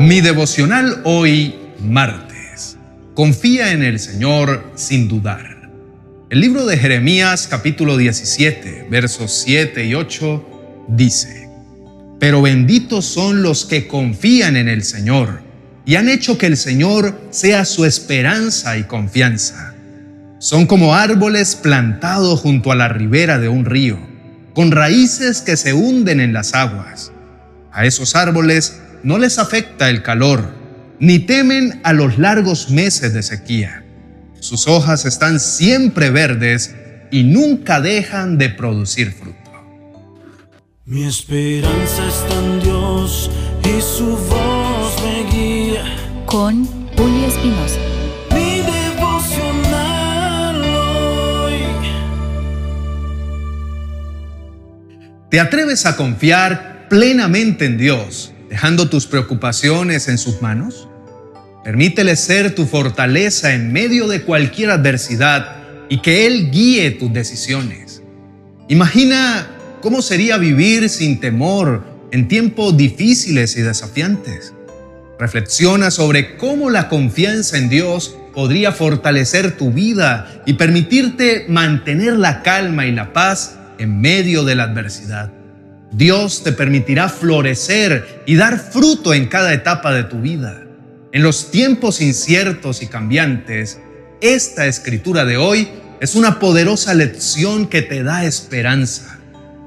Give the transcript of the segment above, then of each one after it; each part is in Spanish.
Mi devocional hoy, martes. Confía en el Señor sin dudar. El libro de Jeremías capítulo 17, versos 7 y 8 dice, Pero benditos son los que confían en el Señor y han hecho que el Señor sea su esperanza y confianza. Son como árboles plantados junto a la ribera de un río, con raíces que se hunden en las aguas. A esos árboles no les afecta el calor, ni temen a los largos meses de sequía. Sus hojas están siempre verdes y nunca dejan de producir fruto. Mi esperanza está en Dios y su voz me guía. Con Julio Espinosa. Mi devocional hoy. ¿Te atreves a confiar plenamente en Dios? Dejando tus preocupaciones en sus manos? Permítele ser tu fortaleza en medio de cualquier adversidad y que Él guíe tus decisiones. Imagina cómo sería vivir sin temor en tiempos difíciles y desafiantes. Reflexiona sobre cómo la confianza en Dios podría fortalecer tu vida y permitirte mantener la calma y la paz en medio de la adversidad. Dios te permitirá florecer y dar fruto en cada etapa de tu vida. En los tiempos inciertos y cambiantes, esta escritura de hoy es una poderosa lección que te da esperanza.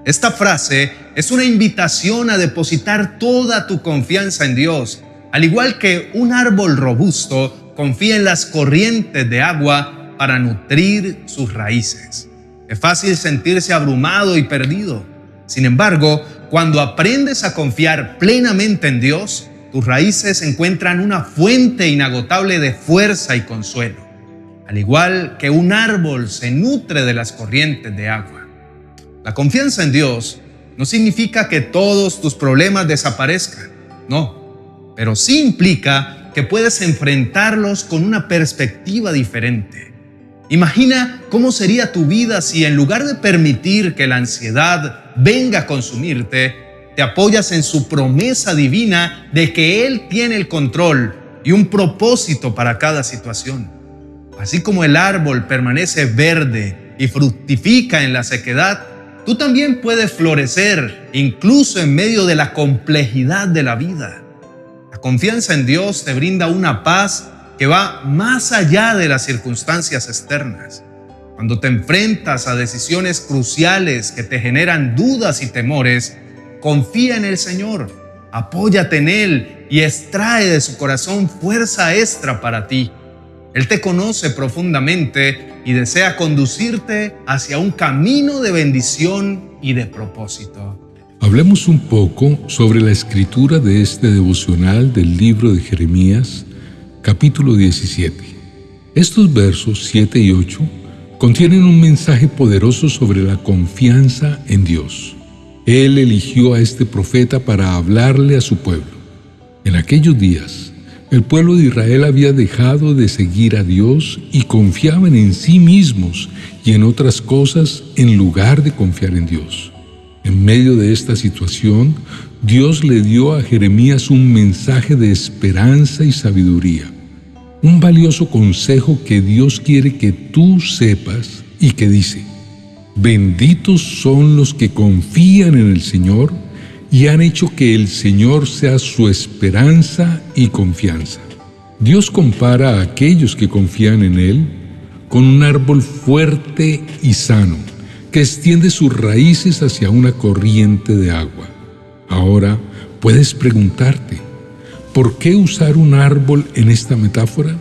Esta frase es una invitación a depositar toda tu confianza en Dios, al igual que un árbol robusto confía en las corrientes de agua para nutrir sus raíces. Es fácil sentirse abrumado y perdido sin embargo, cuando aprendes a confiar plenamente en Dios, tus raíces encuentran una fuente inagotable de fuerza y consuelo, al igual que un árbol se nutre de las corrientes de agua. La confianza en Dios no significa que todos tus problemas desaparezcan, no, pero sí implica que puedes enfrentarlos con una perspectiva diferente Imagina cómo sería tu vida si en lugar de permitir que la ansiedad venga a consumirte, te apoyas en su promesa divina de que Él tiene el control y un propósito para cada situación. Así como el árbol permanece verde y fructifica en la sequedad, tú también puedes florecer incluso en medio de la complejidad de la vida. La confianza en Dios te brinda una paz que va más allá de las circunstancias externas. Cuando te enfrentas a decisiones cruciales que te generan dudas y temores, confía en el Señor, apóyate en Él y extrae de su corazón fuerza extra para ti. Él te conoce profundamente y desea conducirte hacia un camino de bendición y de propósito. Hablemos un poco sobre la escritura de este devocional del libro de Jeremías capítulo 17. Estos versos 7 y 8 contienen un mensaje poderoso sobre la confianza en Dios. Él eligió a este profeta para hablarle a su pueblo. En aquellos días, el pueblo de Israel había dejado de seguir a Dios y confiaban en sí mismos y en otras cosas en lugar de confiar en Dios. En medio de esta situación, Dios le dio a Jeremías un mensaje de esperanza y sabiduría un valioso consejo que Dios quiere que tú sepas y que dice, benditos son los que confían en el Señor y han hecho que el Señor sea su esperanza y confianza. Dios compara a aquellos que confían en Él con un árbol fuerte y sano que extiende sus raíces hacia una corriente de agua. Ahora puedes preguntarte, ¿Por qué usar un árbol en esta metáfora?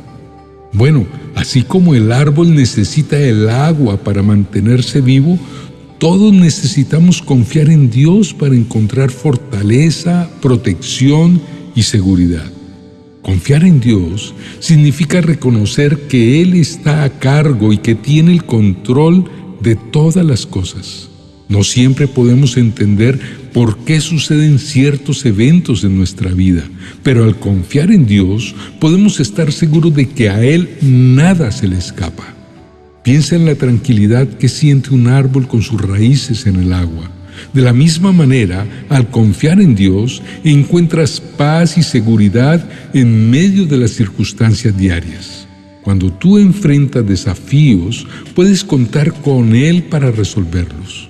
Bueno, así como el árbol necesita el agua para mantenerse vivo, todos necesitamos confiar en Dios para encontrar fortaleza, protección y seguridad. Confiar en Dios significa reconocer que Él está a cargo y que tiene el control de todas las cosas. No siempre podemos entender por qué suceden ciertos eventos en nuestra vida, pero al confiar en Dios podemos estar seguros de que a Él nada se le escapa. Piensa en la tranquilidad que siente un árbol con sus raíces en el agua, De la misma manera, al confiar en Dios, encuentras paz y seguridad en medio de las circunstancias diarias. Cuando tú enfrentas desafíos, puedes contar con Él para resolverlos.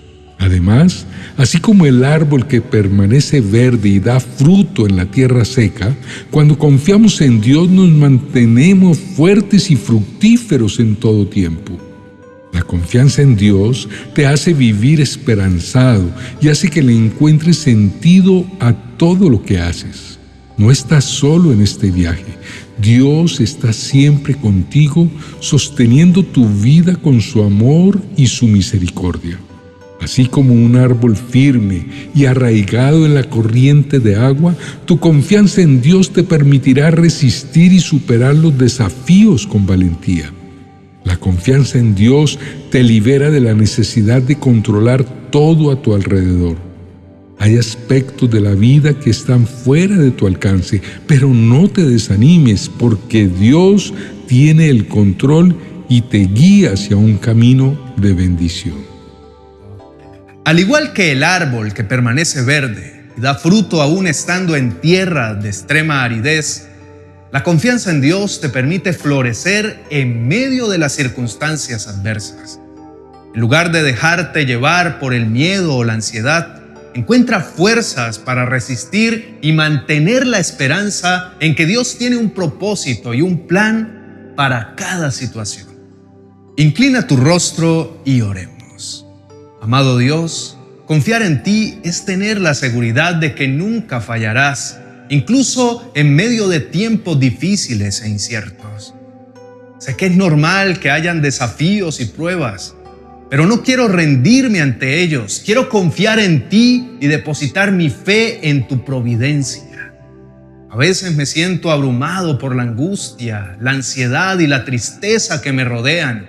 Además, así como el árbol que permanece verde y da fruto en la tierra seca, cuando confiamos en Dios nos mantenemos fuertes y fructíferos en todo tiempo. La confianza en Dios te hace vivir esperanzado y hace que le encuentres sentido a todo lo que haces. No estás solo en este viaje. Dios está siempre contigo, sosteniendo tu vida con su amor y su misericordia. Así como un árbol firme y arraigado en la corriente de agua, tu confianza en Dios te permitirá resistir y superar los desafíos con valentía. La confianza en Dios te libera de la necesidad de controlar todo a tu alrededor. Hay aspectos de la vida que están fuera de tu alcance, pero no te desanimes porque Dios tiene el control y te guía hacia un camino de bendición. Al igual que el árbol que permanece verde y da fruto aún estando en tierra de extrema aridez, la confianza en Dios te permite florecer en medio de las circunstancias adversas. En lugar de dejarte llevar por el miedo o la ansiedad, encuentra fuerzas para resistir y mantener la esperanza en que Dios tiene un propósito y un plan para cada situación. Inclina tu rostro y oremos. Amado Dios, confiar en ti es tener la seguridad de que nunca fallarás, incluso en medio de tiempos difíciles e inciertos. Sé que es normal que hayan desafíos y pruebas, pero no quiero rendirme ante ellos. Quiero confiar en ti y depositar mi fe en tu providencia. A veces me siento abrumado por la angustia, la ansiedad y la tristeza que me rodean,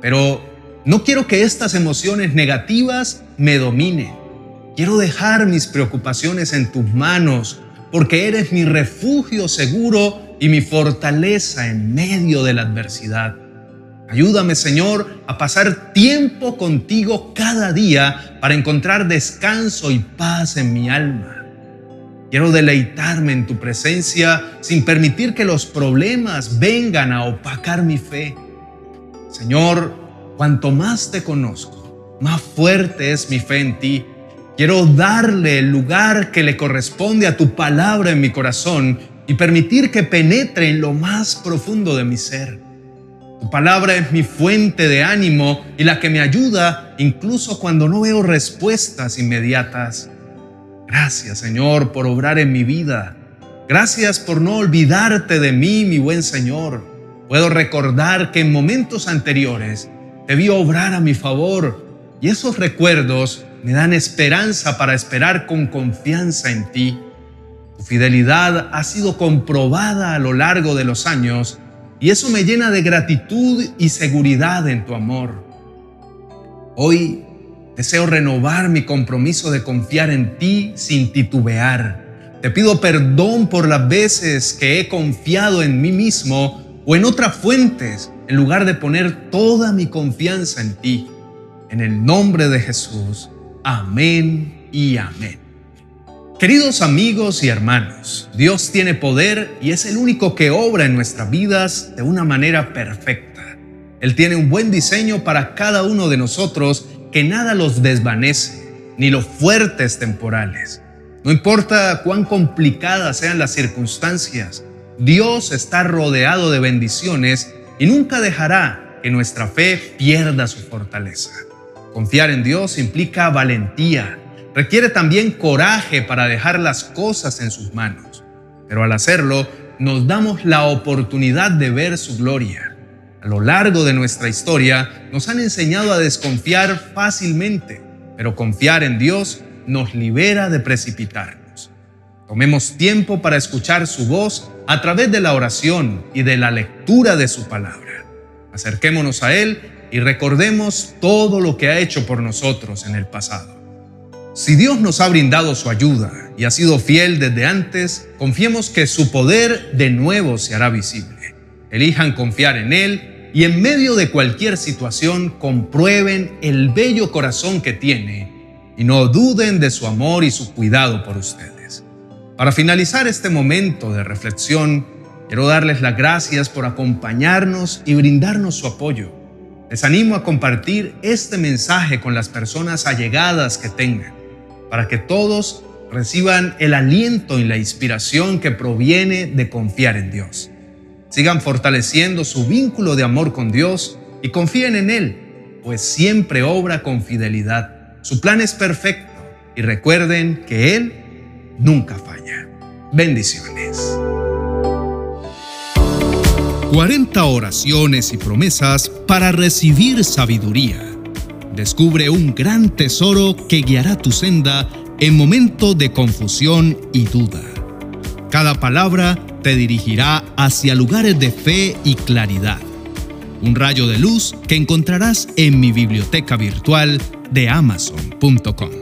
pero no quiero que estas emociones negativas me dominen. Quiero dejar mis preocupaciones en tus manos porque eres mi refugio seguro y mi fortaleza en medio de la adversidad. Ayúdame, Señor, a pasar tiempo contigo cada día para encontrar descanso y paz en mi alma. Quiero deleitarme en tu presencia sin permitir que los problemas vengan a opacar mi fe. Señor, Cuanto más te conozco, más fuerte es mi fe en ti. Quiero darle el lugar que le corresponde a tu palabra en mi corazón y permitir que penetre en lo más profundo de mi ser. Tu palabra es mi fuente de ánimo y la que me ayuda incluso cuando no veo respuestas inmediatas. Gracias Señor por obrar en mi vida. Gracias por no olvidarte de mí, mi buen Señor. Puedo recordar que en momentos anteriores te vi obrar a mi favor y esos recuerdos me dan esperanza para esperar con confianza en ti. Tu fidelidad ha sido comprobada a lo largo de los años y eso me llena de gratitud y seguridad en tu amor. Hoy deseo renovar mi compromiso de confiar en ti sin titubear. Te pido perdón por las veces que he confiado en mí mismo o en otras fuentes en lugar de poner toda mi confianza en ti. En el nombre de Jesús. Amén y amén. Queridos amigos y hermanos, Dios tiene poder y es el único que obra en nuestras vidas de una manera perfecta. Él tiene un buen diseño para cada uno de nosotros que nada los desvanece, ni los fuertes temporales. No importa cuán complicadas sean las circunstancias, Dios está rodeado de bendiciones y nunca dejará que nuestra fe pierda su fortaleza. Confiar en Dios implica valentía, requiere también coraje para dejar las cosas en sus manos, pero al hacerlo nos damos la oportunidad de ver su gloria. A lo largo de nuestra historia nos han enseñado a desconfiar fácilmente, pero confiar en Dios nos libera de precipitarnos. Tomemos tiempo para escuchar su voz a través de la oración y de la lectura de su palabra. Acerquémonos a Él y recordemos todo lo que ha hecho por nosotros en el pasado. Si Dios nos ha brindado su ayuda y ha sido fiel desde antes, confiemos que su poder de nuevo se hará visible. Elijan confiar en Él y en medio de cualquier situación comprueben el bello corazón que tiene y no duden de su amor y su cuidado por ustedes. Para finalizar este momento de reflexión, quiero darles las gracias por acompañarnos y brindarnos su apoyo. Les animo a compartir este mensaje con las personas allegadas que tengan, para que todos reciban el aliento y la inspiración que proviene de confiar en Dios. Sigan fortaleciendo su vínculo de amor con Dios y confíen en Él, pues siempre obra con fidelidad. Su plan es perfecto y recuerden que Él nunca falla. Bendiciones. 40 oraciones y promesas para recibir sabiduría. Descubre un gran tesoro que guiará tu senda en momento de confusión y duda. Cada palabra te dirigirá hacia lugares de fe y claridad. Un rayo de luz que encontrarás en mi biblioteca virtual de amazon.com.